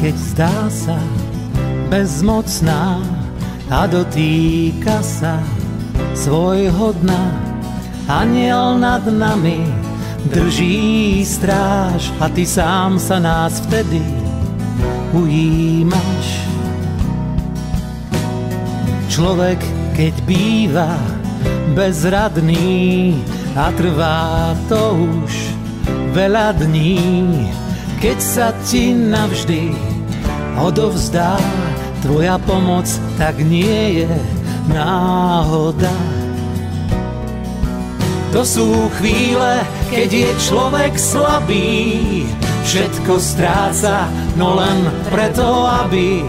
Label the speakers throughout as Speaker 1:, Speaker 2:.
Speaker 1: keď zdá sa bezmocná a dotýka sa svojho dna. Aniel nad nami drží stráž a ty sám sa nás vtedy ujímaš. Človek, keď býva bezradný a trvá to už veľa dní, keď sa ti navždy odovzdá. Tvoja pomoc, tak nie je náhoda. To sú chvíle, keď je človek slabý, všetko stráca, no len preto, aby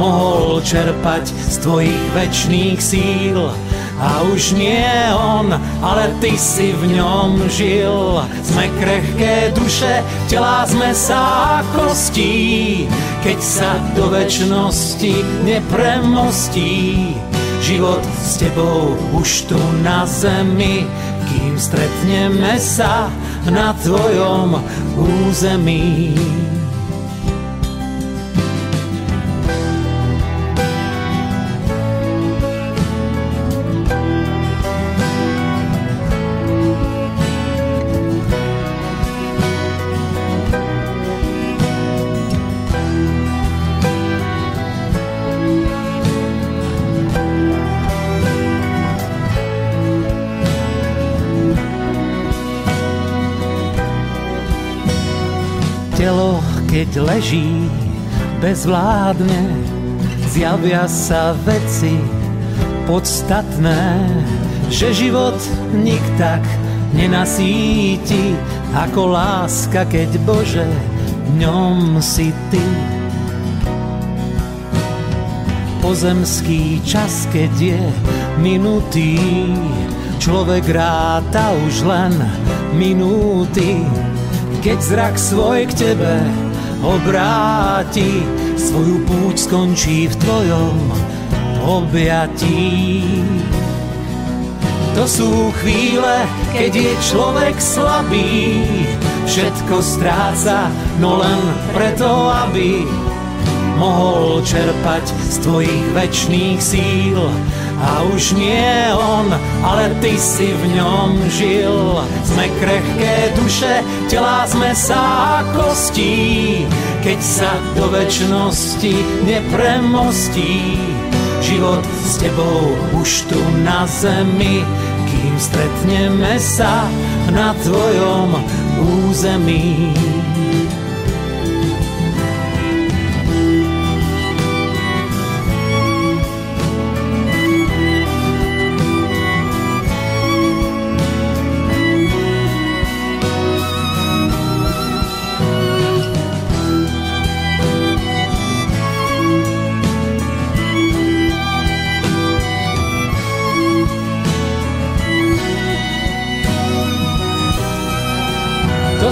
Speaker 1: mohol čerpať z tvojich väčšných síl a už nie on, ale ty si v ňom žil. Sme krehké duše, tela sme sa kostí, keď sa do väčšnosti nepremostí. Život s tebou už tu na zemi, kým stretneme sa na tvojom území. Keď leží bezvládne, zjavia sa veci podstatné, že život nik tak nenasíti, ako láska, keď Bože, ňom si Ty. Pozemský čas, keď je minutý, človek ráta už len minúty, keď zrak svoj k Tebe obráti, svoju púť skončí v tvojom objatí. To sú chvíle, keď je človek slabý, všetko stráca, no len preto, aby mohol čerpať z tvojich väčšných síl. A už nie on, ale ty si v ňom žil. Sme krehké duše, tela sme sa kostí, keď sa do väčšnosti nepremostí. Život s tebou už tu na zemi, kým stretneme sa na tvojom území.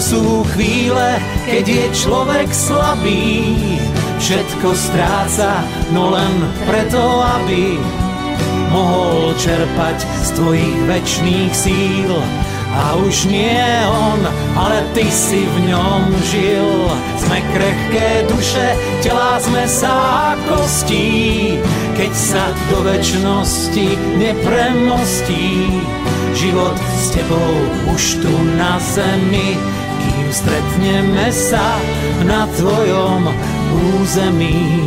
Speaker 1: Sú chvíle, keď je človek slabý, všetko stráca, no len preto, aby mohol čerpať z tvojich väčšných síl. A už nie on, ale ty si v ňom žil. Sme krehké duše, tela sme sa kostí, keď sa do väčšnosti nepremostí. Život s tebou už tu na zemi stretneme sa na tvojom území.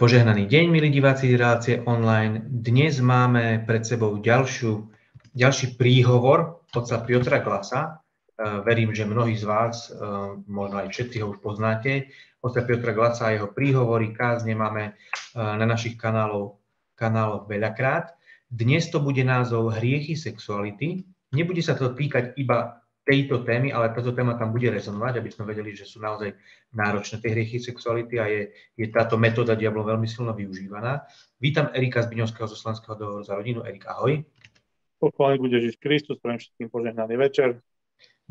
Speaker 2: Požehnaný deň, milí diváci relácie online. Dnes máme pred sebou ďalšiu, ďalší príhovor otca Piotra Glasa. E, verím, že mnohí z vás, e, možno aj všetci ho už poznáte. Otca Piotra Glasa a jeho príhovory, kázne máme e, na našich kanálov, kanáloch veľakrát. Dnes to bude názov Hriechy sexuality. Nebude sa to týkať iba tejto témy, ale táto téma tam bude rezonovať, aby sme vedeli, že sú naozaj náročné tie hriechy sexuality a je, je táto metóda diablo veľmi silno využívaná. Vítam Erika Zbiňovského zo Slovenského dohovoru za rodinu. Erik, ahoj.
Speaker 3: Pochválený bude Ježiš Kristus, prajem všetkým požehnaný večer.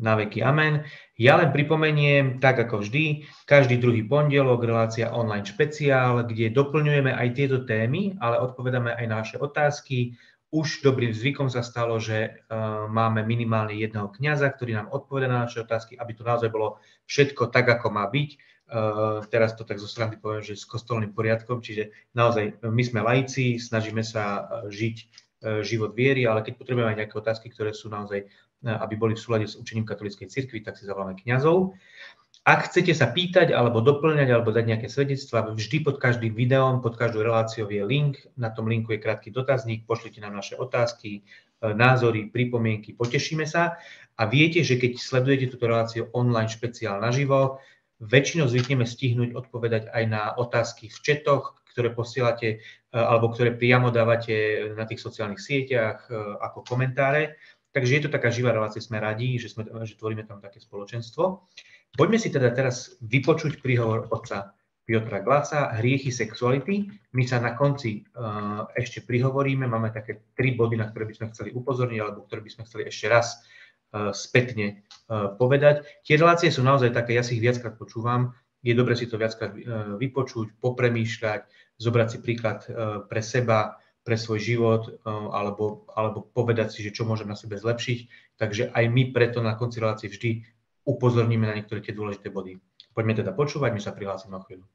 Speaker 2: Na veky amen. Ja len pripomeniem, tak ako vždy, každý druhý pondelok relácia online špeciál, kde doplňujeme aj tieto témy, ale odpovedáme aj na naše otázky, už dobrým zvykom sa stalo, že uh, máme minimálne jedného kňaza, ktorý nám odpoveda na naše otázky, aby to naozaj bolo všetko tak, ako má byť. Uh, teraz to tak zo strany poviem, že s kostolným poriadkom, čiže naozaj my sme laici, snažíme sa žiť uh, život viery, ale keď potrebujeme aj nejaké otázky, ktoré sú naozaj, aby boli v súlade s učením katolíckej cirkvi, tak si zavoláme kňazov. Ak chcete sa pýtať alebo doplňať alebo dať nejaké svedectvá, vždy pod každým videom, pod každou reláciou je link. Na tom linku je krátky dotazník, pošlite nám naše otázky, e, názory, pripomienky, potešíme sa. A viete, že keď sledujete túto reláciu online špeciál naživo, väčšinou zvykneme stihnúť odpovedať aj na otázky v četoch, ktoré posielate e, alebo ktoré priamo dávate na tých sociálnych sieťach e, ako komentáre. Takže je to taká živá relácia, sme radi, že, sme, že tvoríme tam také spoločenstvo. Poďme si teda teraz vypočuť príhovor otca Piotra Glasa, hriechy sexuality. My sa na konci uh, ešte prihovoríme, máme také tri body, na ktoré by sme chceli upozorniť, alebo ktoré by sme chceli ešte raz uh, spätne uh, povedať. Tie relácie sú naozaj také, ja si ich viackrát počúvam, je dobre si to viackrát vypočuť, popremýšľať, zobrať si príklad pre seba, pre svoj život, alebo, alebo povedať si, že čo môžem na sebe zlepšiť. Takže aj my preto na konci relácie vždy upozorníme na niektoré tie dôležité body. Poďme teda počúvať, my sa prihlásime o chvíľu.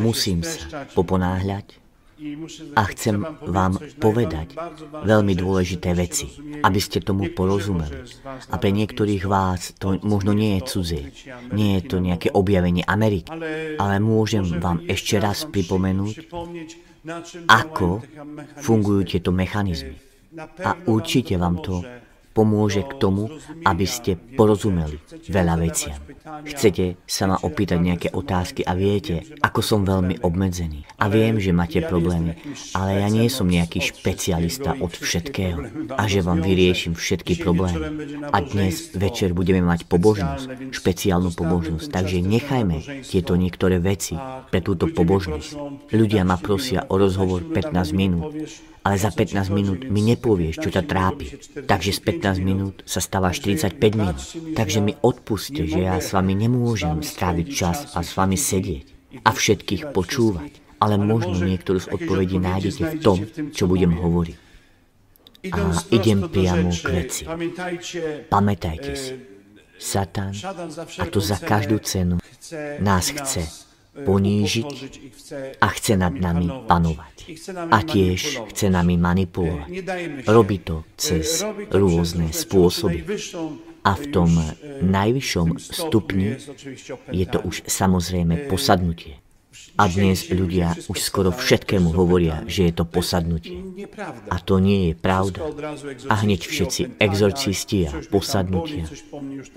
Speaker 4: Musím sa poponáhľať a chcem vám povedať veľmi dôležité veci, aby ste tomu porozumeli. A pre niektorých vás to možno nie je cudzie, nie je to nejaké objavenie Ameriky, ale môžem vám ešte raz pripomenúť, ako fungujú tieto mechanizmy. A určite vám to pomôže k tomu, aby ste porozumeli veľa veciam. Chcete sa ma opýtať nejaké otázky a viete, ako som veľmi obmedzený. A viem, že máte problémy, ale ja nie som nejaký špecialista od všetkého a že vám vyrieším všetky problémy. A dnes večer budeme mať pobožnosť, špeciálnu pobožnosť, takže nechajme tieto niektoré veci pre túto pobožnosť. Ľudia ma prosia o rozhovor 15 minút ale za 15 minút mi nepovieš, čo ťa trápi. Takže z 15 minút sa stáva 45 minút. Takže mi odpuste, že ja s vami nemôžem stráviť čas a s vami sedieť a všetkých počúvať. Ale možno niektorú z odpovedí nájdete v tom, čo budem hovoriť. A idem priamo k veci. Pamätajte si, Satan, a to za každú cenu, nás chce ponížiť a chce nad nami panovať. A tiež chce nami manipulovať. Robí to cez rôzne spôsoby. A v tom najvyššom stupni je to už samozrejme posadnutie. A dnes ľudia už skoro všetkému hovoria, že je to posadnutie. A to nie je pravda. A hneď všetci exorcisti a posadnutia.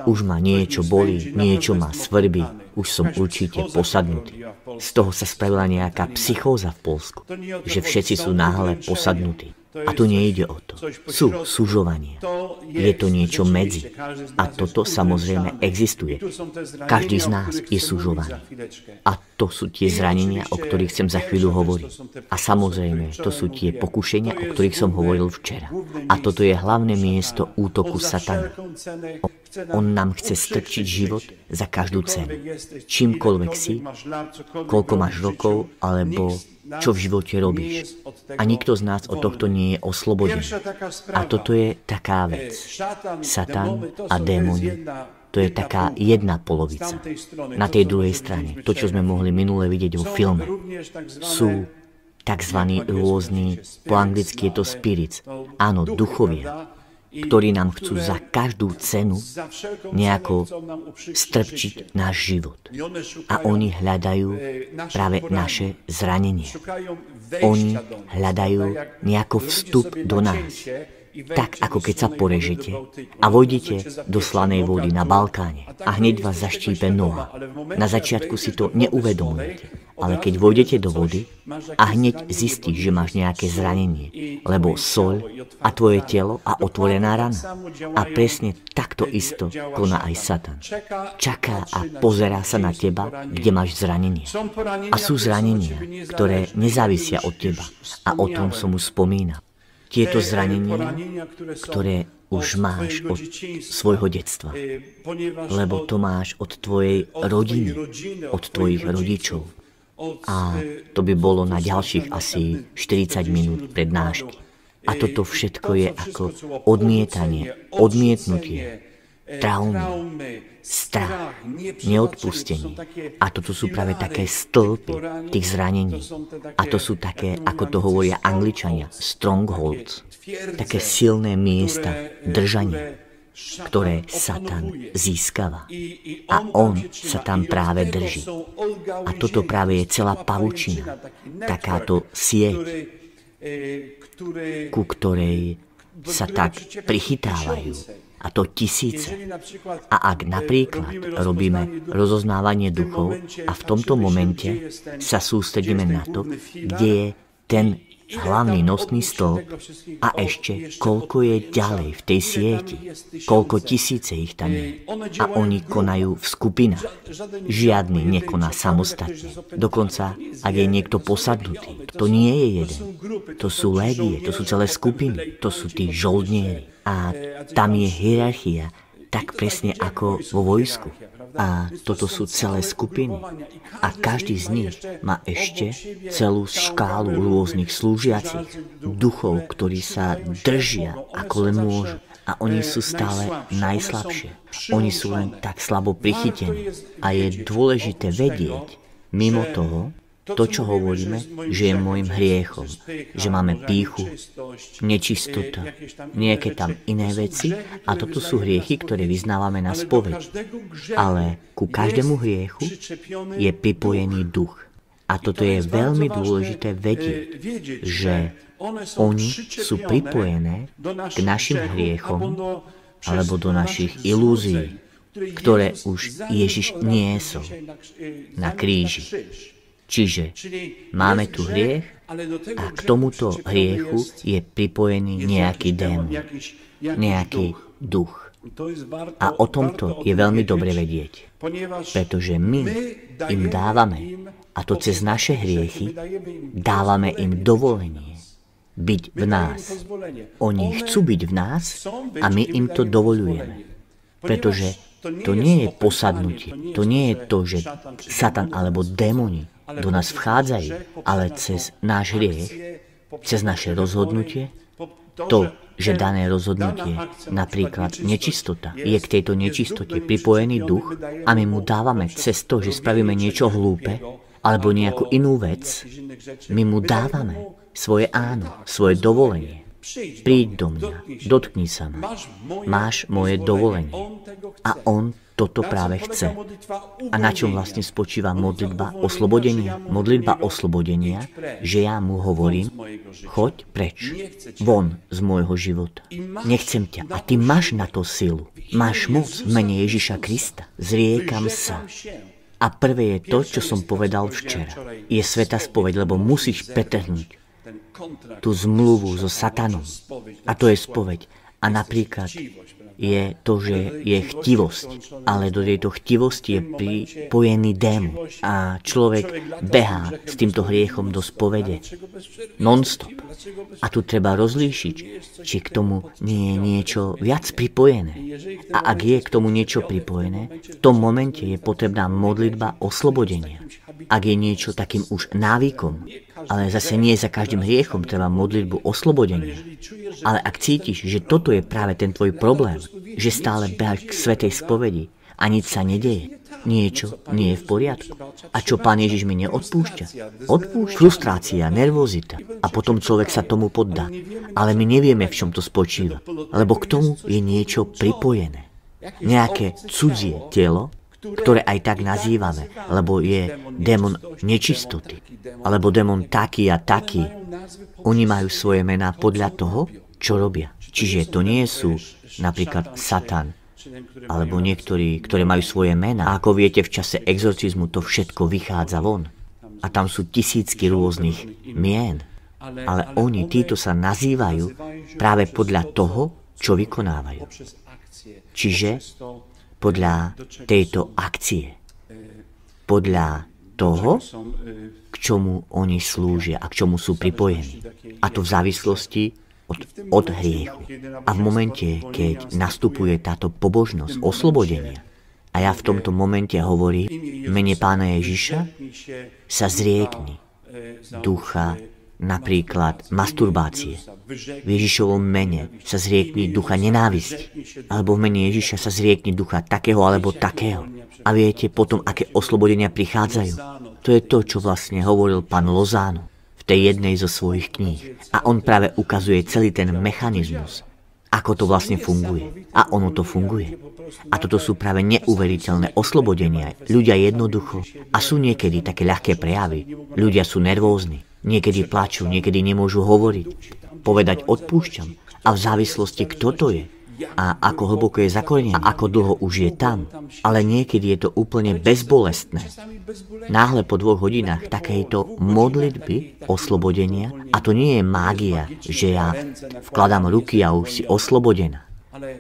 Speaker 4: Už ma niečo bolí, niečo ma svrbí, už som určite posadnutý. Z toho sa spravila nejaká psychóza v Polsku, že všetci sú náhle posadnutí. A tu nejde o to. Sú sužovanie. Je to niečo medzi. A toto samozrejme existuje. Každý z nás je sužovaný. A to sú tie zranenia, o ktorých chcem za chvíľu hovoriť. A samozrejme, to sú tie pokušenia, o ktorých som hovoril včera. A toto je hlavné miesto útoku satana. On nám chce strčiť život za každú cenu. Čímkoľvek si, koľko máš rokov, alebo čo v živote robíš. A nikto z nás od tohto nie je oslobodený. A toto je taká vec. Satan a démoni to je taká jedna polovica. Na tej druhej strane, to, čo sme mohli minule vidieť vo filme, sú tzv. rôzni, po anglicky je to spirits, áno, duchovia, ktorí nám chcú za každú cenu nejako strpčiť náš život. A oni hľadajú práve naše zranenie. Oni hľadajú nejako vstup do nás. Tak ako keď sa porežete a vojdete do slanej vody na Balkáne a hneď vás zaštípe noha. Na začiatku si to neuvedomujete, ale keď vojdete do vody a hneď zistíš, že máš nejaké zranenie, lebo soľ a tvoje telo a otvorená rana. A presne takto isto koná aj Satan. Čaká a pozerá sa na teba, kde máš zranenie. A sú zranenia, ktoré nezávisia od teba. A o tom som už spomínal tieto zranenia, ktoré už máš od svojho detstva. Lebo to máš od tvojej rodiny, od tvojich rodičov. A to by bolo na ďalších asi 40 minút prednášky. A toto všetko je ako odmietanie, odmietnutie, traumy, strach, neodpustenie. A toto sú práve také stĺpy tých zranení. A to sú také, ako to hovoria angličania, strongholds. Také silné miesta držania, ktoré Satan získava. A on sa tam práve drží. A toto práve je celá pavučina, takáto sieť, ku ktorej sa tak prichytávajú a to tisíce. A ak napríklad robíme rozoznávanie duchov a v tomto momente sa sústredíme na to, kde je ten hlavný nosný stĺp a ešte koľko je ďalej v tej sieti, koľko tisíce ich tam je. A oni konajú v skupinách. Žiadny nekoná samostatne. Dokonca, ak je niekto posadnutý, to nie je jeden. To sú légie, to sú celé skupiny, to sú tí žoldnieri. A tam je hierarchia, tak presne ako vo vojsku. A toto sú celé skupiny. A každý z nich má ešte celú škálu rôznych slúžiacich, duchov, ktorí sa držia ako len môžu. A oni sú stále najslabšie. Oni sú len tak slabo prichytení. A je dôležité vedieť, mimo toho, to, čo hovoríme, že je môjim hriechom, že máme píchu, nečistota, nejaké tam iné veci a toto sú hriechy, ktoré vyznávame na spoveď. Ale ku každému hriechu je pripojený duch. A toto je veľmi dôležité vedieť, že oni sú pripojené k našim hriechom alebo do našich ilúzií, ktoré už Ježiš niesol na kríži. Čiže máme tu hriech a k tomuto hriechu je pripojený nejaký démon, nejaký duch. A o tomto je veľmi dobre vedieť, pretože my im dávame, a to cez naše hriechy, dávame im dovolenie byť v nás. Oni chcú byť v nás a my im to dovolujeme. Pretože to nie je posadnutie, to nie je to, že Satan alebo démoni do nás vchádzajú, ale cez náš hriech, cez naše rozhodnutie, to, že dané rozhodnutie, napríklad nečistota, je k tejto nečistote pripojený duch a my mu dávame cez to, že spravíme niečo hlúpe alebo nejakú inú vec, my mu dávame svoje áno, svoje dovolenie. Príď do mňa, dotkni sa ma, máš moje dovolenie. A on toto práve chce. A na čom vlastne spočíva modlitba oslobodenia? Modlitba oslobodenia, že ja mu hovorím, choď preč, von z môjho života. Nechcem ťa. A ty máš na to silu. Máš moc v mene Ježiša Krista. Zriekam sa. A prvé je to, čo som povedal včera. Je sveta spoveď, lebo musíš pretrhnúť tú zmluvu so satanom. A to je spoveď. A napríklad je to, že je chtivosť. Ale do tejto chtivosti je pripojený démon. A človek behá s týmto hriechom do spovede. Non-stop. A tu treba rozlíšiť, či k tomu nie je niečo viac pripojené. A ak je k tomu niečo pripojené, v tom momente je potrebná modlitba oslobodenia. Ak je niečo takým už návykom, ale zase nie za každým hriechom treba modlitbu oslobodenia. Ale ak cítiš, že toto je práve ten tvoj problém, že stále behaš k svetej spovedi a nič sa nedeje, niečo nie je v poriadku. A čo pán Ježiš mi neodpúšťa? Odpúšťa. Frustrácia, nervozita. A potom človek sa tomu poddá. Ale my nevieme, v čom to spočíva. Lebo k tomu je niečo pripojené. Nejaké cudzie telo, ktoré aj tak nazývame, lebo je démon nečistoty, alebo démon taký a taký. Oni majú svoje mená podľa toho, čo robia. Čiže to nie sú napríklad Satan, alebo niektorí, ktorí majú svoje mená. A ako viete, v čase exorcizmu to všetko vychádza von. A tam sú tisícky rôznych mien. Ale oni, títo sa nazývajú práve podľa toho, čo vykonávajú. Čiže podľa tejto akcie. Podľa toho, k čomu oni slúžia a k čomu sú pripojení. A to v závislosti od, od hriechu. A v momente, keď nastupuje táto pobožnosť oslobodenia, a ja v tomto momente hovorím, mene pána Ježiša sa zriekni ducha napríklad masturbácie. V Ježišovom mene sa zriekni ducha nenávisti. Alebo v mene Ježiša sa zriekni ducha takého alebo takého. A viete potom, aké oslobodenia prichádzajú. To je to, čo vlastne hovoril pán Lozáno tej jednej zo svojich kníh. A on práve ukazuje celý ten mechanizmus, ako to vlastne funguje. A ono to funguje. A toto sú práve neuveriteľné oslobodenia. Ľudia jednoducho. A sú niekedy také ľahké prejavy. Ľudia sú nervózni. Niekedy plačú, niekedy nemôžu hovoriť. Povedať odpúšťam. A v závislosti, kto to je, a ako hlboko je zakorenený a ako dlho už je tam. Ale niekedy je to úplne bezbolestné. Náhle po dvoch hodinách takejto modlitby oslobodenia, a to nie je mágia, že ja vkladám ruky a už si oslobodená,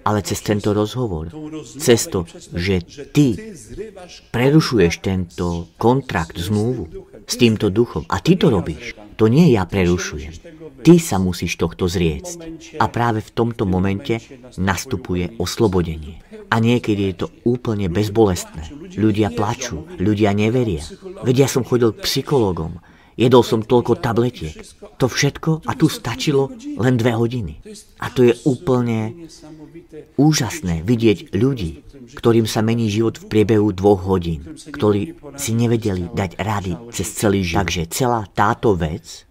Speaker 4: ale cez tento rozhovor, cez to, že ty prerušuješ tento kontrakt, zmluvu s týmto duchom a ty to robíš, to nie ja prerušujem. Ty sa musíš tohto zrieť. A práve v tomto momente nastupuje oslobodenie. A niekedy je to úplne bezbolestné. Ľudia plačú, ľudia neveria. Veď ja som chodil k psychologom, jedol som toľko tabletiek. To všetko a tu stačilo len dve hodiny. A to je úplne úžasné vidieť ľudí, ktorým sa mení život v priebehu dvoch hodín, ktorí si nevedeli dať rady cez celý život. Takže celá táto vec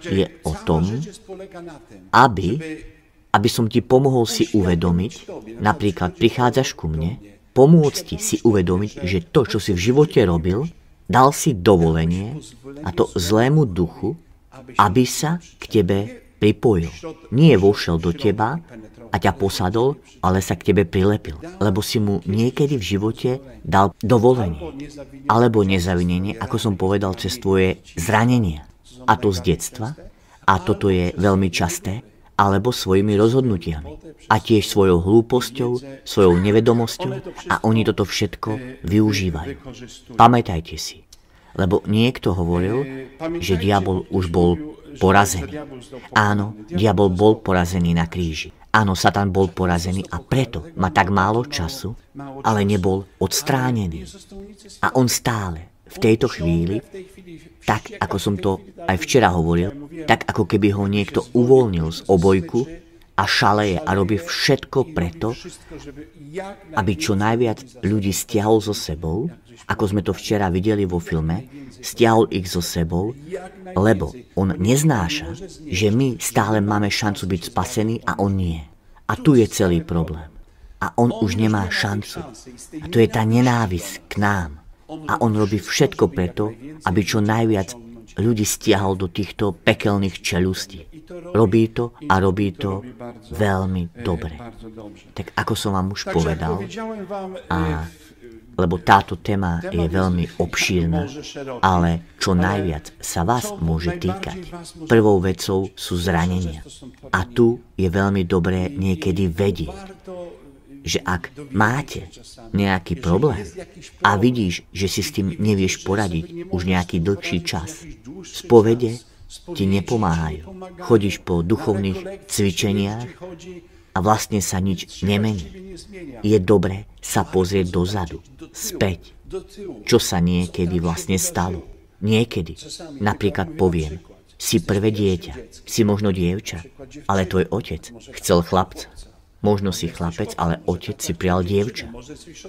Speaker 4: je o tom, aby, aby som ti pomohol si uvedomiť, napríklad prichádzaš ku mne, pomôcť ti si uvedomiť, že to, čo si v živote robil, dal si dovolenie a to zlému duchu, aby sa k tebe pripojil. Nie vošiel do teba a ťa posadol, ale sa k tebe prilepil. Lebo si mu niekedy v živote dal dovolenie. Alebo nezavinenie, ako som povedal, cez tvoje zranenia a to z detstva, a toto je veľmi časté, alebo svojimi rozhodnutiami. A tiež svojou hlúposťou, svojou nevedomosťou a oni toto všetko využívajú. Pamätajte si, lebo niekto hovoril, že diabol už bol porazený. Áno, diabol bol porazený na kríži. Áno, Satan bol porazený a preto má tak málo času, ale nebol odstránený. A on stále v tejto chvíli, tak ako som to aj včera hovoril, tak ako keby ho niekto uvoľnil z obojku a šaleje a robí všetko preto, aby čo najviac ľudí stiahol so sebou, ako sme to včera videli vo filme, stiahol ich so sebou, lebo on neznáša, že my stále máme šancu byť spasení a on nie. A tu je celý problém. A on už nemá šancu. A to je tá nenávisť k nám. A on robí všetko preto, aby čo najviac ľudí stiahol do týchto pekelných čelustí. Robí to a robí to veľmi dobre. Tak ako som vám už povedal, a, lebo táto téma je veľmi obšírna, ale čo najviac sa vás môže týkať. Prvou vecou sú zranenia. A tu je veľmi dobré niekedy vedieť, že ak máte nejaký problém a vidíš, že si s tým nevieš poradiť už nejaký dlhší čas, spovede ti nepomáhajú. Chodíš po duchovných cvičeniach a vlastne sa nič nemení. Je dobre sa pozrieť dozadu, späť, čo sa niekedy vlastne stalo. Niekedy, napríklad poviem, si prvé dieťa, si možno dievča, ale tvoj otec chcel chlapca. Možno si chlapec, ale otec si prijal dievča.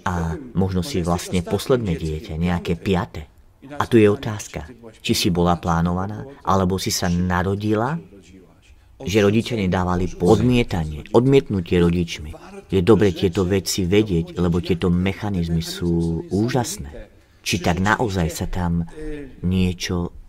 Speaker 4: A možno si vlastne posledné dieťa, nejaké piate. A tu je otázka, či si bola plánovaná, alebo si sa narodila, že rodičia nedávali podmietanie, odmietnutie rodičmi. Je dobre tieto veci vedieť, lebo tieto mechanizmy sú úžasné. Či tak naozaj sa tam niečo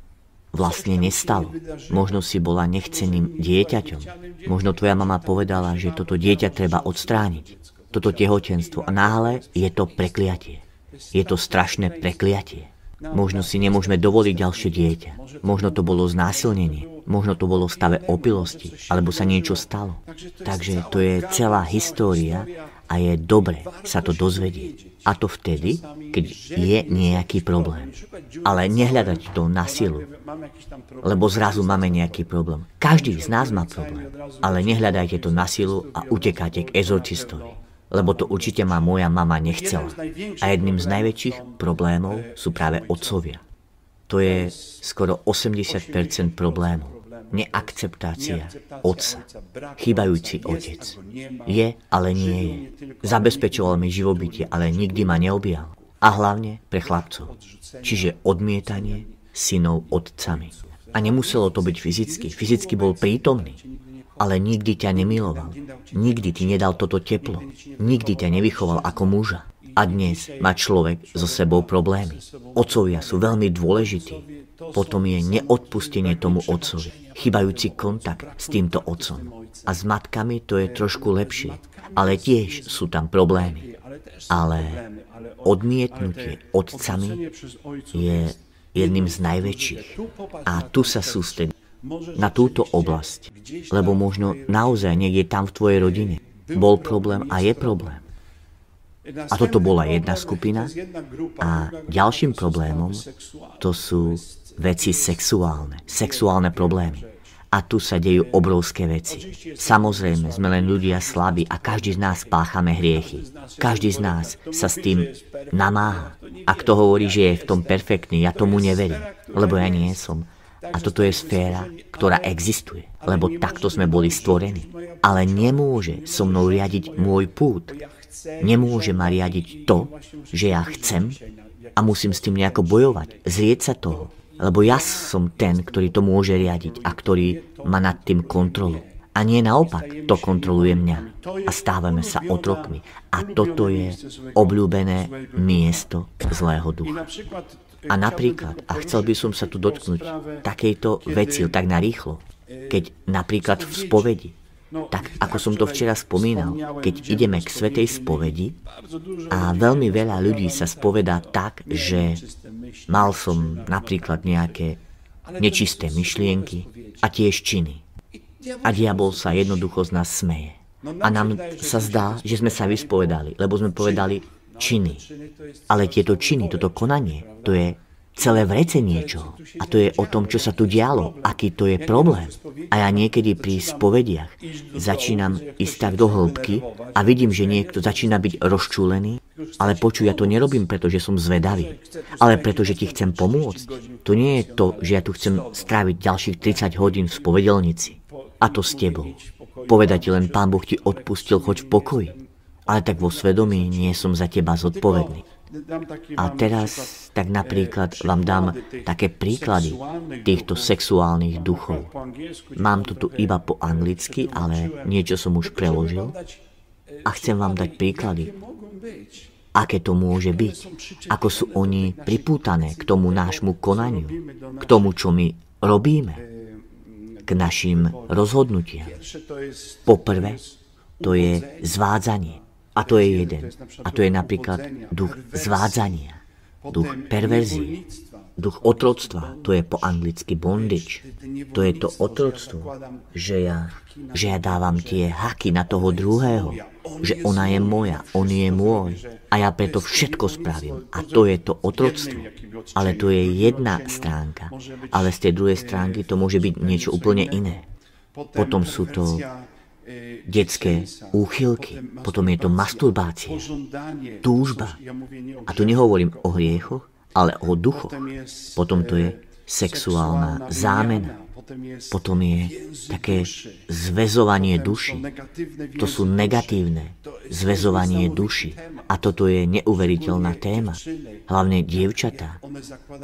Speaker 4: vlastne nestalo. Možno si bola nechceným dieťaťom. Možno tvoja mama povedala, že toto dieťa treba odstrániť. Toto tehotenstvo. A náhle je to prekliatie. Je to strašné prekliatie. Možno si nemôžeme dovoliť ďalšie dieťa. Možno to bolo znásilnenie. Možno to bolo v stave opilosti. Alebo sa niečo stalo. Takže to je celá história a je dobre sa to dozvedieť. A to vtedy, keď je nejaký problém. Ale nehľadať to na silu, lebo zrazu máme nejaký problém. Každý z nás má problém, ale nehľadajte to na silu a utekáte k exorcistovi. Lebo to určite má moja mama nechcela. A jedným z najväčších problémov sú práve otcovia. To je skoro 80% problémov neakceptácia otca, chýbajúci otec. Je, ale nie je. Zabezpečoval mi živobytie, ale nikdy ma neobjal. A hlavne pre chlapcov. Čiže odmietanie synov otcami. A nemuselo to byť fyzicky. Fyzicky bol prítomný. Ale nikdy ťa nemiloval. Nikdy ti nedal toto teplo. Nikdy ťa nevychoval ako muža. A dnes má človek so sebou problémy. Otcovia sú veľmi dôležití potom je neodpustenie tomu otcovi, chybajúci kontakt s týmto otcom. A s matkami to je trošku lepšie, ale tiež sú tam problémy. Ale odmietnutie otcami je jedným z najväčších. A tu sa sústredí na túto oblasť, lebo možno naozaj niekde tam v tvojej rodine bol problém a je problém. A toto bola jedna skupina. A ďalším problémom to sú veci sexuálne, sexuálne problémy. A tu sa dejú obrovské veci. Samozrejme, sme len ľudia slabí a každý z nás páchame hriechy. Každý z nás sa s tým namáha. A kto hovorí, že je v tom perfektný, ja tomu neverím, lebo ja nie som. A toto je sféra, ktorá existuje, lebo takto sme boli stvorení. Ale nemôže so mnou riadiť môj pút. Nemôže ma riadiť to, že ja chcem a musím s tým nejako bojovať, zrieť sa toho. Lebo ja som ten, ktorý to môže riadiť a ktorý má nad tým kontrolu. A nie naopak, to kontroluje mňa. A stávame sa otrokmi. A toto je obľúbené miesto zlého ducha. A napríklad, a chcel by som sa tu dotknúť takejto veci tak narýchlo, keď napríklad v spovedi, tak ako som to včera spomínal, keď ideme k svetej spovedi a veľmi veľa ľudí sa spovedá tak, že mal som napríklad nejaké nečisté myšlienky a tiež činy. A diabol sa jednoducho z nás smeje. A nám sa zdá, že sme sa vyspovedali, lebo sme povedali činy. Ale tieto činy, toto konanie, to je celé vrece niečoho. A to je o tom, čo sa tu dialo, aký to je problém. A ja niekedy pri spovediach začínam ísť tak do hĺbky a vidím, že niekto začína byť rozčúlený, ale počuj, ja to nerobím, pretože som zvedavý, ale pretože ti chcem pomôcť. To nie je to, že ja tu chcem stráviť ďalších 30 hodín v spovedelnici. A to s tebou. Povedať ti len, Pán Boh ti odpustil, choď v pokoji. Ale tak vo svedomí nie som za teba zodpovedný. A teraz tak napríklad vám dám také príklady týchto sexuálnych duchov. Mám to tu iba po anglicky, ale niečo som už preložil. a chcem vám dať príklady, aké to môže byť, ako sú oni pripútané k tomu nášmu konaniu, k tomu, čo my robíme, k našim rozhodnutiam. Poprvé, to je zvádzanie. A to je jeden. A to je napríklad duch zvádzania, duch perverzie, duch otroctva. To je po anglicky bondage. To je to otroctvo, že ja, že ja dávam tie haky na toho druhého. Že ona je moja, on je môj. A ja preto všetko spravím. A to je to otroctvo. Ale to je jedna stránka. Ale z tej druhej stránky to môže byť niečo úplne iné. Potom sú to detské úchylky, potom je to masturbácia, túžba. A tu nehovorím o hriechoch, ale o duchoch. Potom to je sexuálna zámena. Potom je také zväzovanie duši. To sú negatívne zväzovanie duši. A toto je neuveriteľná téma. Hlavne dievčatá,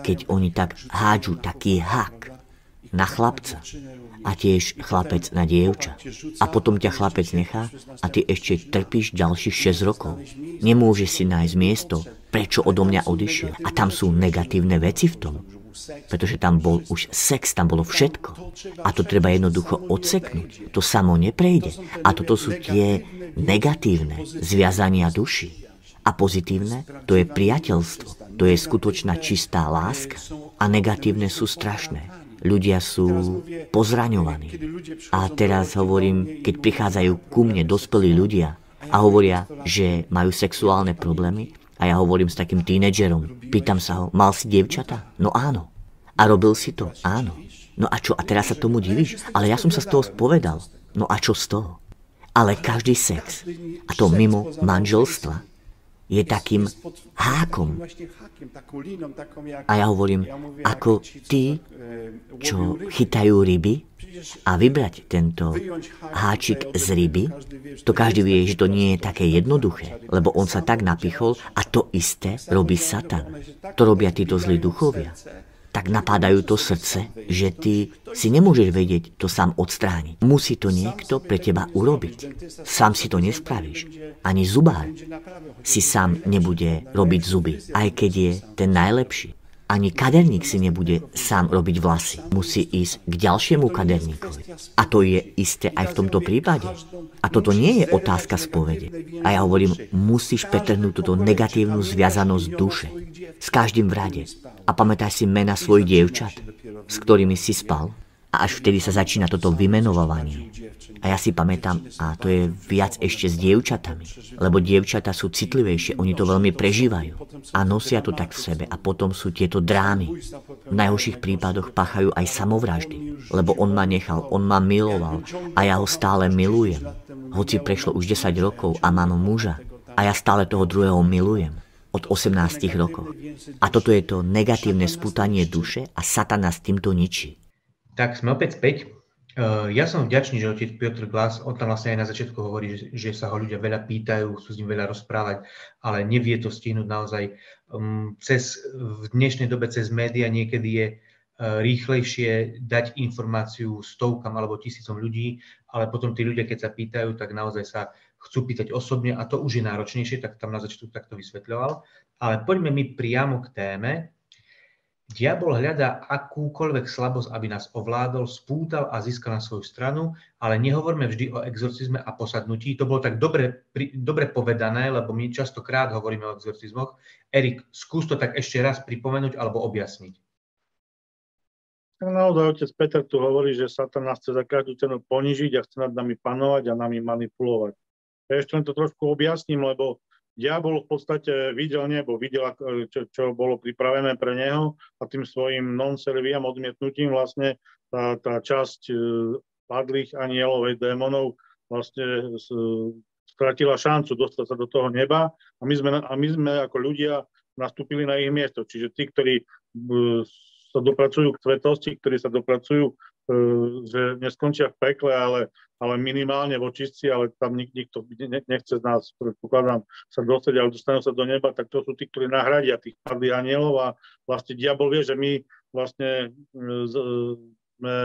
Speaker 4: keď oni tak hádžu taký hak na chlapca a tiež chlapec na dievča. A potom ťa chlapec nechá a ty ešte trpíš ďalších 6 rokov. Nemôžeš si nájsť miesto, prečo odo mňa odišiel. A tam sú negatívne veci v tom. pretože tam bol už sex, tam bolo všetko. A to treba jednoducho odseknúť. To samo neprejde. A toto sú tie negatívne zviazania duši. A pozitívne to je priateľstvo. To je skutočná čistá láska. A negatívne sú strašné. Ľudia sú pozraňovaní. A teraz hovorím, keď prichádzajú ku mne dospelí ľudia a hovoria, že majú sexuálne problémy, a ja hovorím s takým tínedžerom. Pýtam sa ho, mal si dievčata? No áno. A robil si to? Áno. No a čo? A teraz sa tomu divíš? Ale ja som sa z toho spovedal. No a čo z toho? Ale každý sex, a to mimo manželstva, je takým hákom. A ja hovorím, ako tí, čo chytajú ryby, a vybrať tento háčik z ryby, to každý vie, že to nie je také jednoduché, lebo on sa tak napichol a to isté robí Satan. To robia títo zlí duchovia. Tak napádajú to srdce, že ty si nemôžeš vedieť to sám odstrániť. Musí to niekto pre teba urobiť. Sám si to nespravíš. Ani zubár si sám nebude robiť zuby, aj keď je ten najlepší. Ani kaderník si nebude sám robiť vlasy. Musí ísť k ďalšiemu kaderníkovi. A to je isté aj v tomto prípade. A toto nie je otázka spovede. A ja hovorím, musíš pretrhnúť túto negatívnu zviazanosť duše s každým v rade. A pamätaj si mena svojich dievčat, s ktorými si spal. A až vtedy sa začína toto vymenovanie. A ja si pamätám, a to je viac ešte s dievčatami, lebo dievčata sú citlivejšie, oni to veľmi prežívajú a nosia to tak v sebe a potom sú tieto drámy. V najhorších prípadoch pachajú aj samovraždy, lebo on ma nechal, on ma miloval a ja ho stále milujem. Hoci prešlo už 10 rokov a mám muža a ja stále toho druhého milujem od 18 rokov. A toto je to negatívne spútanie duše a satana s týmto ničí.
Speaker 2: Tak sme opäť späť. Eh, ja som vďačný, že otec Piotr Glas, on tam vlastne aj na začiatku hovorí, že, sa ho ľudia veľa pýtajú, sú s ním veľa rozprávať, ale nevie to stihnúť naozaj. Cez, v dnešnej dobe cez média niekedy je uh, rýchlejšie dať informáciu stovkam alebo tisícom ľudí, ale potom tí ľudia, keď sa pýtajú, tak naozaj sa chcú pýtať osobne a to už je náročnejšie, tak tam na začiatku takto vysvetľoval. Ale poďme mi priamo k téme. Diabol hľadá akúkoľvek slabosť, aby nás ovládol, spútal a získal na svoju stranu, ale nehovorme vždy o exorcizme a posadnutí. To bolo tak dobre, pri, dobre povedané, lebo my častokrát hovoríme o exorcizmoch. Erik, skús to tak ešte raz pripomenúť alebo objasniť.
Speaker 3: Naozaj otec Peter tu hovorí, že Satan nás chce za každú cenu ponižiť a chce nad nami panovať a nami manipulovať. Ja ešte len to trošku objasním, lebo diabol v podstate videl nebo, videl, čo, čo bolo pripravené pre neho a tým svojim non-serviam, odmietnutím vlastne tá, tá časť e, padlých anielov, aj démonov vlastne stratila šancu dostať sa do toho neba a my sme, a my sme ako ľudia nastúpili na ich miesto. Čiže tí, ktorí e, sa dopracujú k svetosti, ktorí sa dopracujú E, že neskončia v pekle, ale, ale minimálne v očistci, ale tam nik, nikto nechce z nás, predpokladám, sa dostať, ale dostanú sa do neba, tak to sú tí, ktorí nahradia tých padlých anielov a vlastne diabol vie, že my vlastne e, sme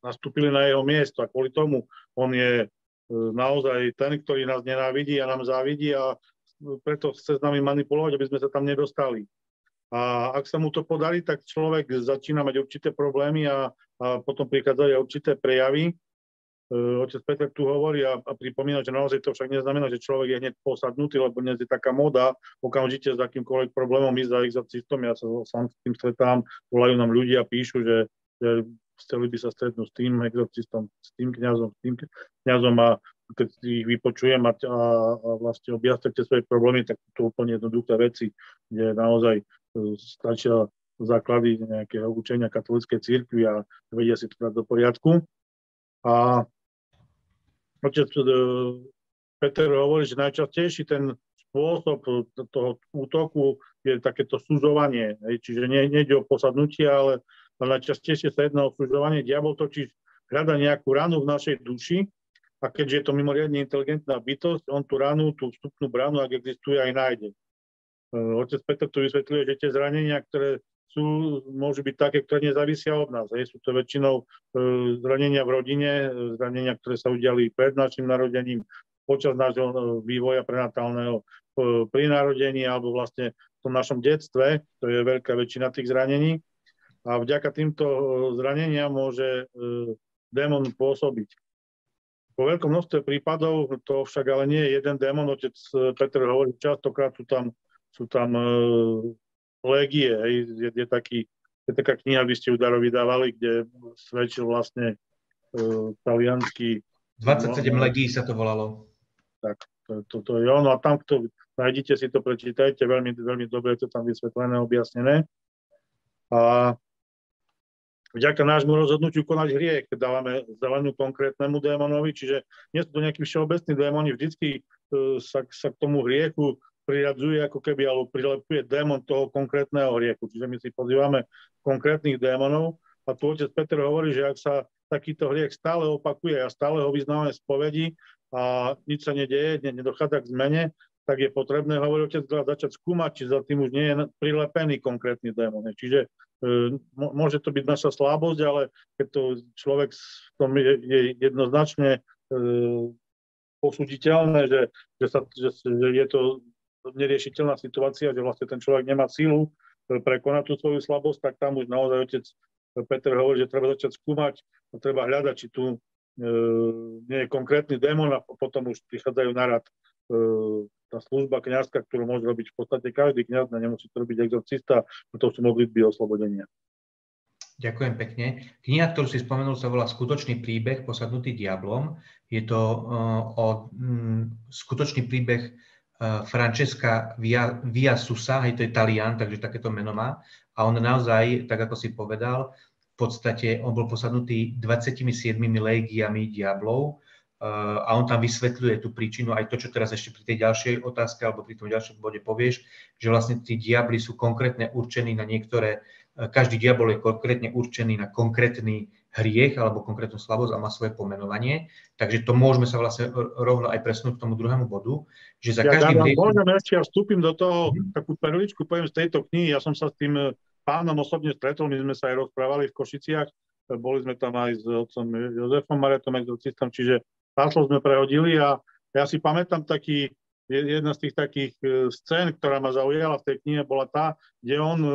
Speaker 3: nastúpili na jeho miesto a kvôli tomu on je e, naozaj ten, ktorý nás nenávidí a nám závidí a preto chce s nami manipulovať, aby sme sa tam nedostali. A ak sa mu to podarí, tak človek začína mať určité problémy a, a potom prichádzajú aj určité prejavy. E, otec Peter tu hovorí a, a pripomína, že naozaj to však neznamená, že človek je hneď posadnutý, lebo dnes je taká moda okamžite s akýmkoľvek problémom ísť za exorcistom. Ja sa sám s tým stretám, volajú nám ľudia, píšu, že, že chceli by sa stretnúť s tým exorcistom, s tým kňazom, s tým kňazom a keď ich vypočujem a, a, a vlastne objasňujete svoje problémy, tak to úplne jednoduché veci, kde naozaj stačia základy nejakého učenia katolíckej církvy a vedia si to dať do poriadku. A otec e, Peter hovorí, že najčastejší ten spôsob toho útoku je takéto súžovanie. Čiže nie, nejde o posadnutie, ale, najčastejšie sa jedná o súžovanie. Diabol totiž hľada nejakú ranu v našej duši a keďže je to mimoriadne inteligentná bytosť, on tú ranu, tú vstupnú bránu, ak existuje, aj nájde. Eh, otec Petr tu vysvetľuje, že tie zranenia, ktoré sú, môžu byť také, ktoré nezávisia od nás. Hej. Sú to väčšinou e, zranenia v rodine, eh, zranenia, ktoré sa udiali pred našim narodením, počas nášho vývoja prenatálneho e, pri narodení alebo vlastne v tom našom detstve, to je veľká väčšina tých zranení. a vďaka týmto zraneniam môže démon pôsobiť. Po veľkom množstve prípadov, to však ale nie je jeden démon, otec Peter hovorí, častokrát sú tam, sú tam légie, hej, je, je, taký, je taká kniha, vy ste ju Daro vydávali, kde svedčil vlastne uh, talianský
Speaker 2: 27 no, legí sa to volalo.
Speaker 3: Tak, to, to, to je ono. A tam, kto nájdete si to, prečítajte, veľmi, veľmi dobre je to tam vysvetlené, objasnené. A vďaka nášmu rozhodnutiu konať hriech dávame zelenú konkrétnemu démonovi, čiže nie sú to nejakí všeobecní démoni, vždycky uh, sa, sa k tomu hriechu priradzuje ako keby, alebo prilepuje démon toho konkrétneho hriechu. Čiže my si pozývame konkrétnych démonov a tu otec Peter hovorí, že ak sa takýto hriech stále opakuje a stále ho vyznávame z povedi a nič sa nedieje, nedochádza k zmene, tak je potrebné, hovorí otec, začať skúmať, či za tým už nie je prilepený konkrétny démon. Čiže e, môže to byť naša slabosť, ale keď to človek v tom je, je jednoznačne e, posuditeľné, že, že, sa, že, že je to neriešiteľná situácia, že vlastne ten človek nemá sílu e, prekonať tú svoju slabosť, tak tam už naozaj otec Peter hovorí, že treba začať skúmať a treba hľadať, či tu e, nie je konkrétny démon a potom už prichádzajú na rad e, tá služba kniazka, ktorú môže robiť v podstate každý kniaz, nemusí to robiť exorcista, to sú modlitby oslobodenia.
Speaker 2: Ďakujem pekne. Kniha, ktorú si spomenul, sa volá Skutočný príbeh posadnutý diablom. Je to uh, o um, skutočný príbeh Francesca Via, Via Susa, hej, to je Talian, takže takéto meno má. A on naozaj, tak ako si povedal, v podstate on bol posadnutý 27 légiami diablov uh, a on tam vysvetľuje tú príčinu, aj to, čo teraz ešte pri tej ďalšej otázke alebo pri tom ďalšom bode povieš, že vlastne tí diabli sú konkrétne určení na niektoré, uh, každý diabol je konkrétne určený na konkrétny hriech alebo konkrétnu slabosť a má svoje pomenovanie. Takže to môžeme sa vlastne rovno aj presnúť k tomu druhému bodu, že za ja každým
Speaker 3: hriechom... Môžem ešte, ja vstúpim do toho, mm. takú perličku poviem z tejto knihy, ja som sa s tým pánom osobne stretol, my sme sa aj rozprávali v Košiciach, boli sme tam aj s otcom Jozefom Maretom, exorcistom, čiže páslo sme prehodili a ja si pamätám taký, jedna z tých takých e, scén, ktorá ma zaujala v tej knihe, bola tá, kde on e,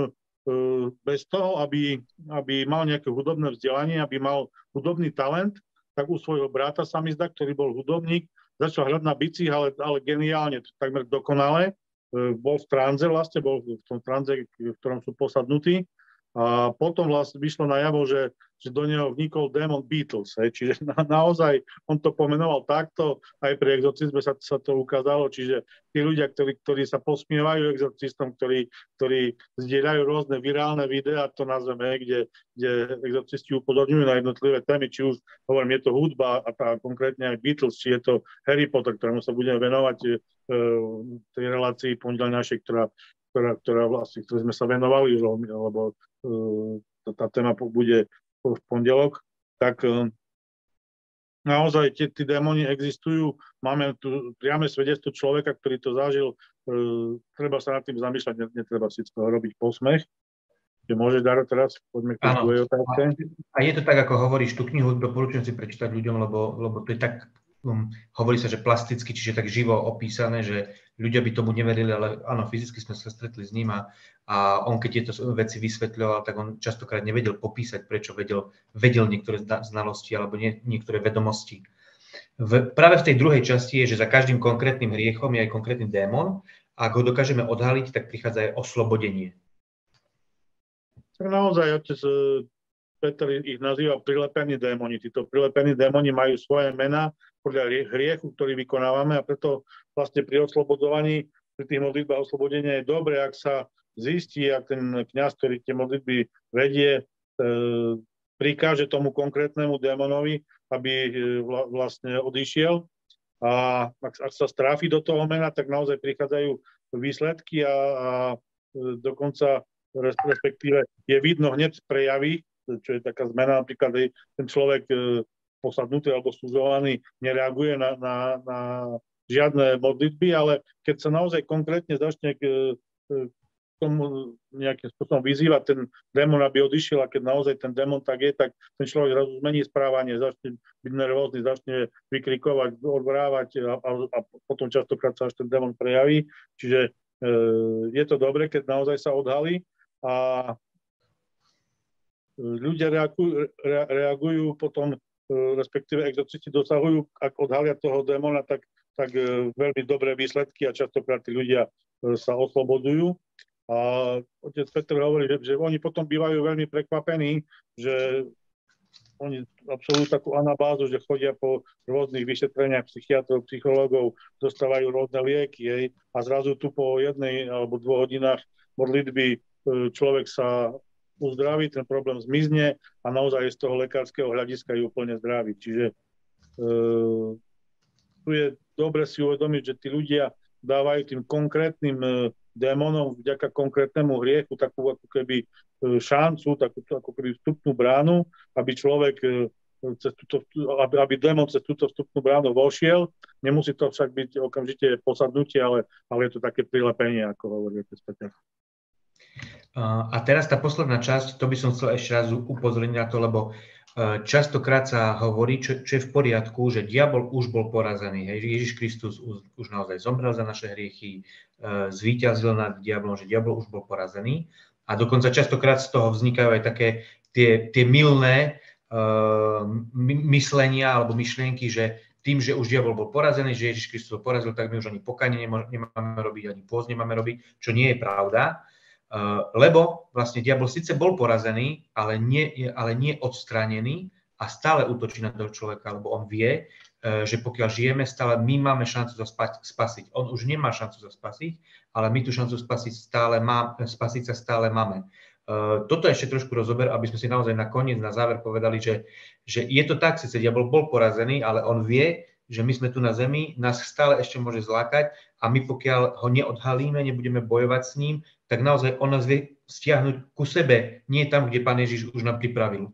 Speaker 3: bez toho, aby, aby mal nejaké hudobné vzdelanie, aby mal hudobný talent, tak u svojho brata sa mi zdá, ktorý bol hudobník, začal hrať na bicích, ale, ale geniálne, takmer dokonale. E, bol v tranze vlastne, bol v tom tranze, v ktorom sú posadnutí. A potom vlastne vyšlo najavo, že že do neho vnikol démon Beatles. Hej. Čiže na, naozaj on to pomenoval takto, aj pri exorcizme sa, sa to ukázalo, čiže tí ľudia, ktorí, ktorí sa posmievajú exorcistom, ktorí, ktorí zdieľajú rôzne virálne videá, to nazveme, kde, kde exorcisti upozorňujú na jednotlivé témy, či už, hovorím, je to hudba a tá konkrétne aj Beatles, či je to Harry Potter, ktorému sa budeme venovať e, v tej relácii pondelaj našej, ktorá, ktorá, ktorá vlastne, ktoré sme sa venovali, lebo e, tá téma bude v pondelok, tak eh, naozaj tie, tí démoni existujú. Máme tu priame svedectvo človeka, ktorý to zažil. E, treba sa nad tým zamýšľať, netreba si z toho robiť posmech. Že môže Daro teraz, poďme k tej otázke.
Speaker 2: A je to tak, ako hovoríš, tú knihu doporučujem si prečítať ľuďom, lebo, lebo to je tak um, hovorí sa, že plasticky, čiže tak živo opísané, že ľudia by tomu neverili, ale áno, fyzicky sme sa stretli s ním a, a on keď tieto veci vysvetľoval, tak on častokrát nevedel popísať, prečo vedel, vedel niektoré znalosti alebo nie, niektoré vedomosti. V, práve v tej druhej časti je, že za každým konkrétnym hriechom je aj konkrétny démon a ak ho dokážeme odhaliť, tak prichádza aj oslobodenie.
Speaker 3: Naozaj, otec Peter ich nazýva prilepení démoni. Títo prilepení démoni majú svoje mená podľa hriechu, ktorý vykonávame a preto vlastne pri oslobodzovaní, pri tých modlitbách oslobodenia je dobre, ak sa zistí, ak ten kňaz, ktorý tie modlitby vedie, e, prikáže tomu konkrétnemu démonovi, aby e, vlastne odišiel. A ak, ak sa stráfi do toho mena, tak naozaj prichádzajú výsledky a, a e, dokonca respektíve je vidno hneď prejavy čo je taká zmena, napríklad ten človek posadnutý alebo služovaný nereaguje na, na, na žiadne modlitby, ale keď sa naozaj konkrétne začne k, e, k tomu nejakým spôsobom vyzývať ten démon, aby odišiel a keď naozaj ten démon tak je, tak ten človek zrazu zmení správanie, začne byť nervózny, začne vykrikovať, odvrávať a, a, a potom častokrát sa až ten démon prejaví. Čiže e, je to dobre, keď naozaj sa odhalí a ľudia reagujú, reagujú potom, respektíve exorcisti dosahujú, ak odhalia toho démona, tak, tak veľmi dobré výsledky a častokrát tí ľudia sa oslobodujú. A otec Petr hovorí, že, že oni potom bývajú veľmi prekvapení, že oni absolvujú takú anabázu, že chodia po rôznych vyšetreniach psychiatrov, psychológov, dostávajú rôzne lieky jej, a zrazu tu po jednej alebo dvoch hodinách modlitby e, človek sa uzdraví, ten problém zmizne a naozaj z toho lekárskeho hľadiska je úplne zdravý. Čiže e, tu je dobre si uvedomiť, že tí ľudia dávajú tým konkrétnym e, démonom vďaka konkrétnemu hriechu takú ako keby E, šancu, takú ako keby vstupnú bránu, aby človek e, cez túto, aby, aby démon cez túto vstupnú bránu vošiel. Nemusí to však byť okamžite posadnutie, ale, ale je to také prilepenie, ako hovorí Peter.
Speaker 2: A teraz tá posledná časť, to by som chcel ešte raz upozorniť na to, lebo e, častokrát sa hovorí, čo, čo je v poriadku, že diabol už bol porazený. Hej, Ježiš Kristus už, už naozaj zomrel za naše hriechy, zvíťazil nad diablom, že diabol už bol porazený. A dokonca častokrát z toho vznikajú aj také tie, tie milné uh, myslenia alebo myšlienky, že tým, že už diabol bol porazený, že Ježiš Kristus ho porazil, tak my už ani pokanie nemáme robiť, ani pôz nemáme robiť, čo nie je pravda. Uh, lebo vlastne diabol síce bol porazený, ale nie, ale nie odstranený a stále útočí na toho človeka, lebo on vie, uh, že pokiaľ žijeme, stále my máme šancu sa spasiť. On už nemá šancu sa spasiť ale my tú šancu spasiť, stále má, spasiť sa stále máme. Uh, toto ešte trošku rozober, aby sme si naozaj na koniec, na záver povedali, že, že je to tak, síce diabol bol porazený, ale on vie, že my sme tu na zemi, nás stále ešte môže zlákať a my pokiaľ ho neodhalíme, nebudeme bojovať s ním, tak naozaj on nás vie stiahnuť ku sebe, nie tam, kde Pán Ježiš už nám pripravil.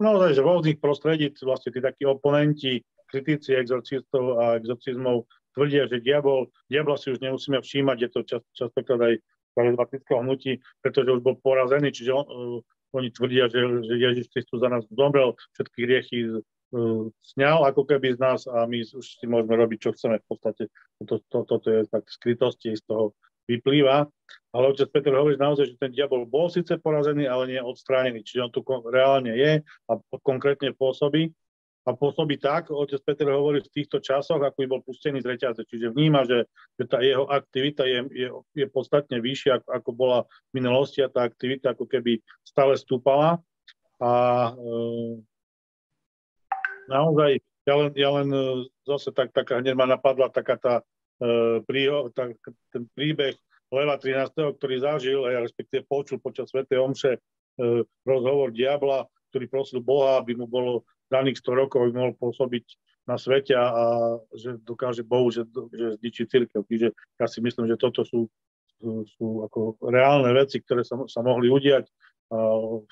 Speaker 3: Naozaj, že v rôznych prostredí vlastne tí takí oponenti, kritici exorcistov a exorcizmov tvrdia, že diabol, diabla si už nemusíme všímať, je to čas, častokrát aj charizmatického hnutí, pretože už bol porazený, čiže on, uh, oni tvrdia, že, že Ježiš Kristus za nás zomrel, všetky hriechy uh, sňal ako keby z nás a my už si môžeme robiť, čo chceme v podstate. Toto to, to, to je tak skrytosti z toho vyplýva. Ale otec Peter hovorí naozaj, že ten diabol bol síce porazený, ale nie odstránený. Čiže on tu reálne je a konkrétne pôsobí a pôsobí tak, otec Peter hovorí v týchto časoch, ako bol pustený z reťaze. Čiže vníma, že, že tá jeho aktivita je, je, je podstatne vyššia, ako, ako bola v minulosti a tá aktivita ako keby stále stúpala. A e, naozaj, ja len, ja len e, zase tak, taká hneď ma napadla taká tá, tak, ten príbeh Leva 13., ktorý zažil, a ja respektíve počul počas Sv. Omše e, rozhovor diabla, ktorý prosil Boha, aby mu bolo daných 100 rokov by mohol pôsobiť na svete a, že dokáže Bohu, že, že zničí církev. Čiže ja si myslím, že toto sú, sú, ako reálne veci, ktoré sa, sa mohli udiať.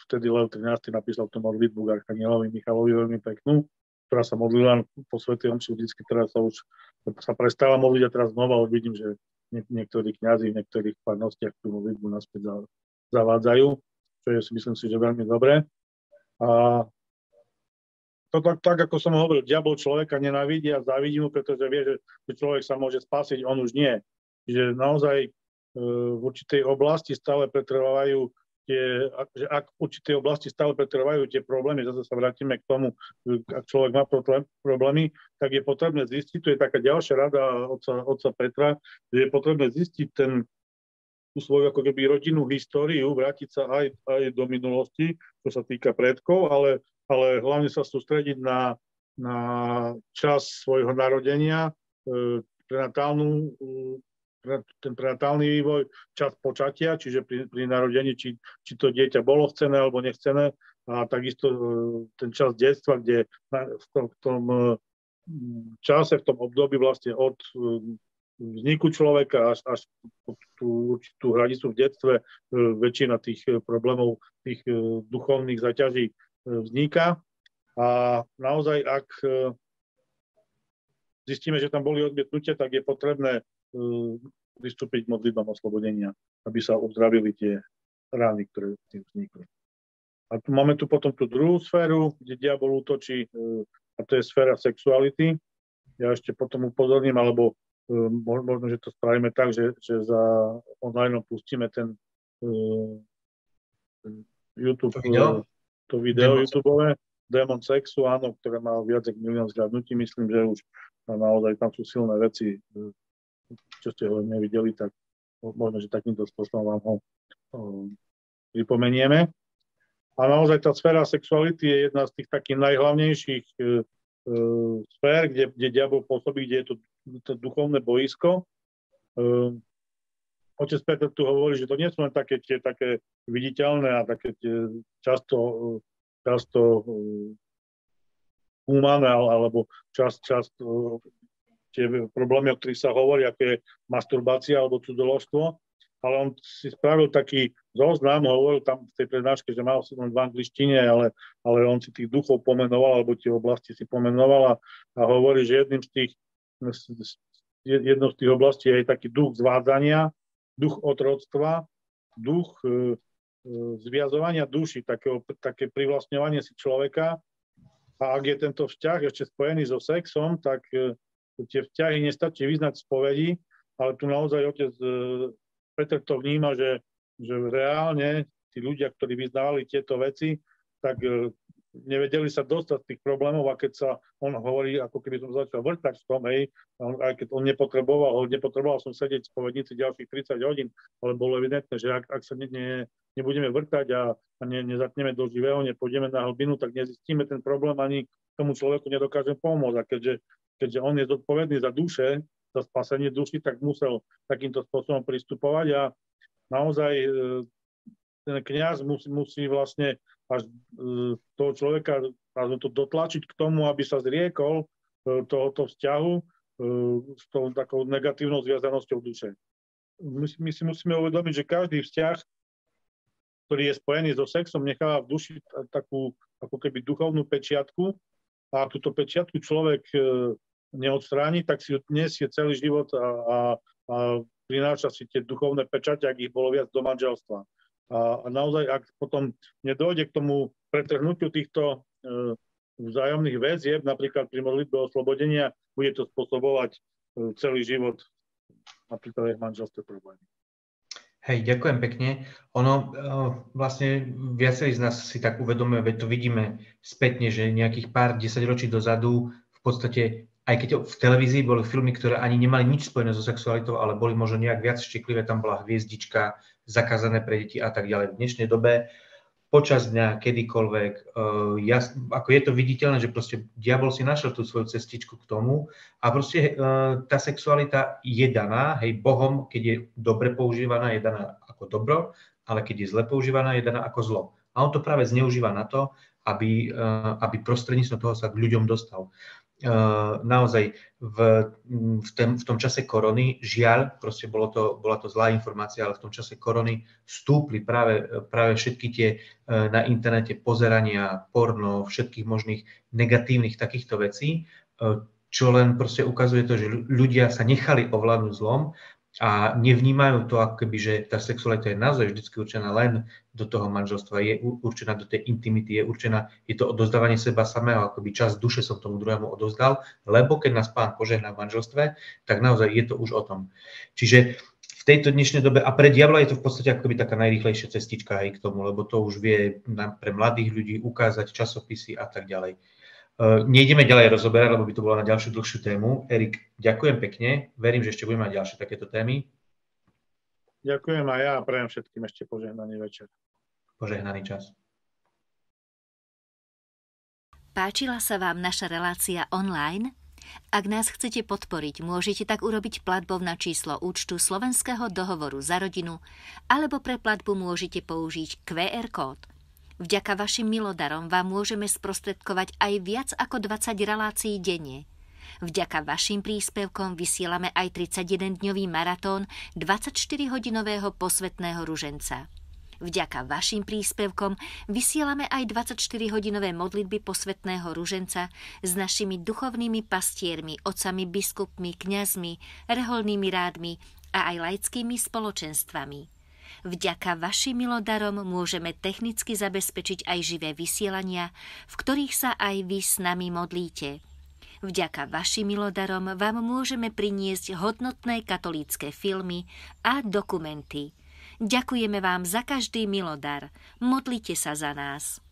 Speaker 3: Vtedy Lev 13. napísal tú modlitbu k Archanielovi Michalovi veľmi peknú, ktorá sa modlila po Svetej Omši vždycky, teraz sa už sa prestala modliť a teraz znova už vidím, že nie, niektorí kňazi v niektorých farnostiach tú modlitbu naspäť zavádzajú, čo je si myslím si, že veľmi dobré. A to tak, tak, ako som hovoril, diabol človeka nenávidí a závidí mu, pretože vie, že človek sa môže spasiť, on už nie. Čiže naozaj e, v určitej oblasti stále pretrvávajú tie, že ak v určitej oblasti stále pretrvávajú tie problémy, zase sa vrátime k tomu, ak človek má problémy, tak je potrebné zistiť, to je taká ďalšia rada otca, Petra, že je potrebné zistiť ten, tú svoju ako keby rodinnú históriu, vrátiť sa aj, aj do minulosti, čo sa týka predkov, ale ale hlavne sa sústrediť na, na čas svojho narodenia, e, prenatálnu, ten prenatálny vývoj, čas počatia, čiže pri, pri narodení, či, či to dieťa bolo chcené alebo nechcené, a takisto e, ten čas detstva, kde v tom, v tom čase, v tom období vlastne od vzniku človeka až, až tú určitú hranicu v detstve väčšina tých problémov, tých duchovných zaťaží vzniká. A naozaj, ak e, zistíme, že tam boli odmietnutia, tak je potrebné e, vystúpiť k modlitbám oslobodenia, aby sa uzdravili tie rány, ktoré tým vznikli. A tu máme tu potom tú druhú sféru, kde diabol útočí, e, a to je sféra sexuality. Ja ešte potom upozorním, alebo možno, že to spravíme tak, že, že za online pustíme ten, ten YouTube, to video, to video Demon YouTubeové, Demon Sexu, áno, ktoré má viac ako milión zhľadnutí, myslím, že už naozaj tam sú silné veci, čo ste ho nevideli, tak možno, že takýmto spôsobom vám ho pripomenieme. A naozaj tá sféra sexuality je jedna z tých takých najhlavnejších e, e, sfér, kde, kde diabol pôsobí, kde je to, to duchovné boisko. E, otec Peter tu hovorí, že to nie sú len také tie také viditeľné a také tie často, často humané alebo čas, čas tie problémy, o ktorých sa hovorí, ako je masturbácia alebo cudzoložstvo, ale on si spravil taký zoznam, hovoril tam v tej prednáške, že mal len v angličtine, ale, ale on si tých duchov pomenoval, alebo tie oblasti si pomenoval a, a hovorí, že jedným z tých, jednou z tých oblastí je taký duch zvádzania, duch otroctva, duch e, e, zviazovania duši, takého, také privlastňovanie si človeka. A ak je tento vzťah ešte spojený so sexom, tak e, tie vzťahy nestačí vyznať spovedi, ale tu naozaj otec e, Peter to vníma, že, že reálne tí ľudia, ktorí vyznávali tieto veci, tak e, nevedeli sa dostať z tých problémov a keď sa on hovorí, ako keby som začal vrtať v tom, hej, aj keď on nepotreboval, nepotreboval som sedieť v spovednici ďalších 30 hodín, ale bolo evidentné, že ak, ak sa ne, ne, nebudeme vrtať a, a ne, nezatneme do živého, nepôjdeme na hlbinu, tak nezistíme ten problém ani tomu človeku nedokážem pomôcť. A keďže, keďže on je zodpovedný za duše, za spasenie duši, tak musel takýmto spôsobom pristupovať a naozaj e, ten kniaz musí, musí vlastne až e, toho človeka to dotlačiť k tomu, aby sa zriekol e, tohoto vzťahu s tou takou negatívnou zviazanosťou duše. My, my si musíme uvedomiť, že každý vzťah, ktorý je spojený so sexom, necháva v duši takú ako keby duchovnú pečiatku a túto pečiatku človek neodstráni, tak si nesie celý život a, a, a prináša si tie duchovné pečate, ak ich bolo viac do manželstva. A, a naozaj, ak potom nedojde k tomu pretrhnutiu týchto e, vzájomných väzieb, napríklad pri modlitbe oslobodenia, bude to spôsobovať e, celý život napríklad aj manželstve problémy.
Speaker 2: Hej, ďakujem pekne. Ono, e, vlastne viacerí z nás si tak uvedomuje, veď to vidíme spätne, že nejakých pár desaťročí dozadu v podstate aj keď v televízii boli filmy, ktoré ani nemali nič spojené so sexualitou, ale boli možno nejak viac štiklivé, tam bola hviezdička, zakázané pre deti a tak ďalej. V dnešnej dobe počas dňa, kedykoľvek, uh, ja, ako je to viditeľné, že proste diabol si našiel tú svoju cestičku k tomu a proste uh, tá sexualita je daná, hej, Bohom, keď je dobre používaná, je daná ako dobro, ale keď je zle používaná, je daná ako zlo. A on to práve zneužíva na to, aby, uh, aby prostredníctvom toho sa k ľuďom dostal. Eh, naozaj v, v, tém, v tom čase korony, žiaľ, proste bolo to, bola to zlá informácia, ale v tom čase korony stúpli práve, práve všetky tie eh, na internete pozerania, porno, všetkých možných negatívnych takýchto vecí, eh, čo len proste ukazuje to, že ľudia sa nechali ovládnuť zlom a nevnímajú to, ako keby, že tá sexualita je naozaj vždy určená len do toho manželstva, je určená do tej intimity, je určená, je to odozdávanie seba samého, akoby čas duše som tomu druhému odozdal, lebo keď nás pán požehná v manželstve, tak naozaj je to už o tom. Čiže v tejto dnešnej dobe, a pre diabla je to v podstate akoby taká najrýchlejšia cestička aj k tomu, lebo to už vie pre mladých ľudí ukázať časopisy a tak ďalej. Eh, nejdeme ďalej rozoberať, lebo by to bola na ďalšiu dlhšiu tému. Erik, ďakujem pekne. Verím, že ešte budeme mať ďalšie takéto témy.
Speaker 3: Ďakujem a ja prajem všetkým ešte požehnaný večer.
Speaker 2: Požehnaný čas.
Speaker 5: Páčila sa vám naša relácia online? Ak nás chcete podporiť, môžete tak urobiť platbou na číslo účtu Slovenského dohovoru za rodinu alebo pre platbu môžete použiť QR kód Vďaka vašim milodarom vám môžeme sprostredkovať aj viac ako 20 relácií denne. Vďaka vašim príspevkom vysielame aj 31-dňový maratón 24-hodinového posvetného ruženca. Vďaka vašim príspevkom vysielame aj 24-hodinové modlitby posvetného ruženca s našimi duchovnými pastiermi, otcami biskupmi, kňazmi, reholnými rádmi a aj laickými spoločenstvami. Vďaka vašim milodarom môžeme technicky zabezpečiť aj živé vysielania, v ktorých sa aj vy s nami modlíte. Vďaka vašim milodarom vám môžeme priniesť hodnotné katolícke filmy a dokumenty. Ďakujeme vám za každý milodar. Modlite sa za nás.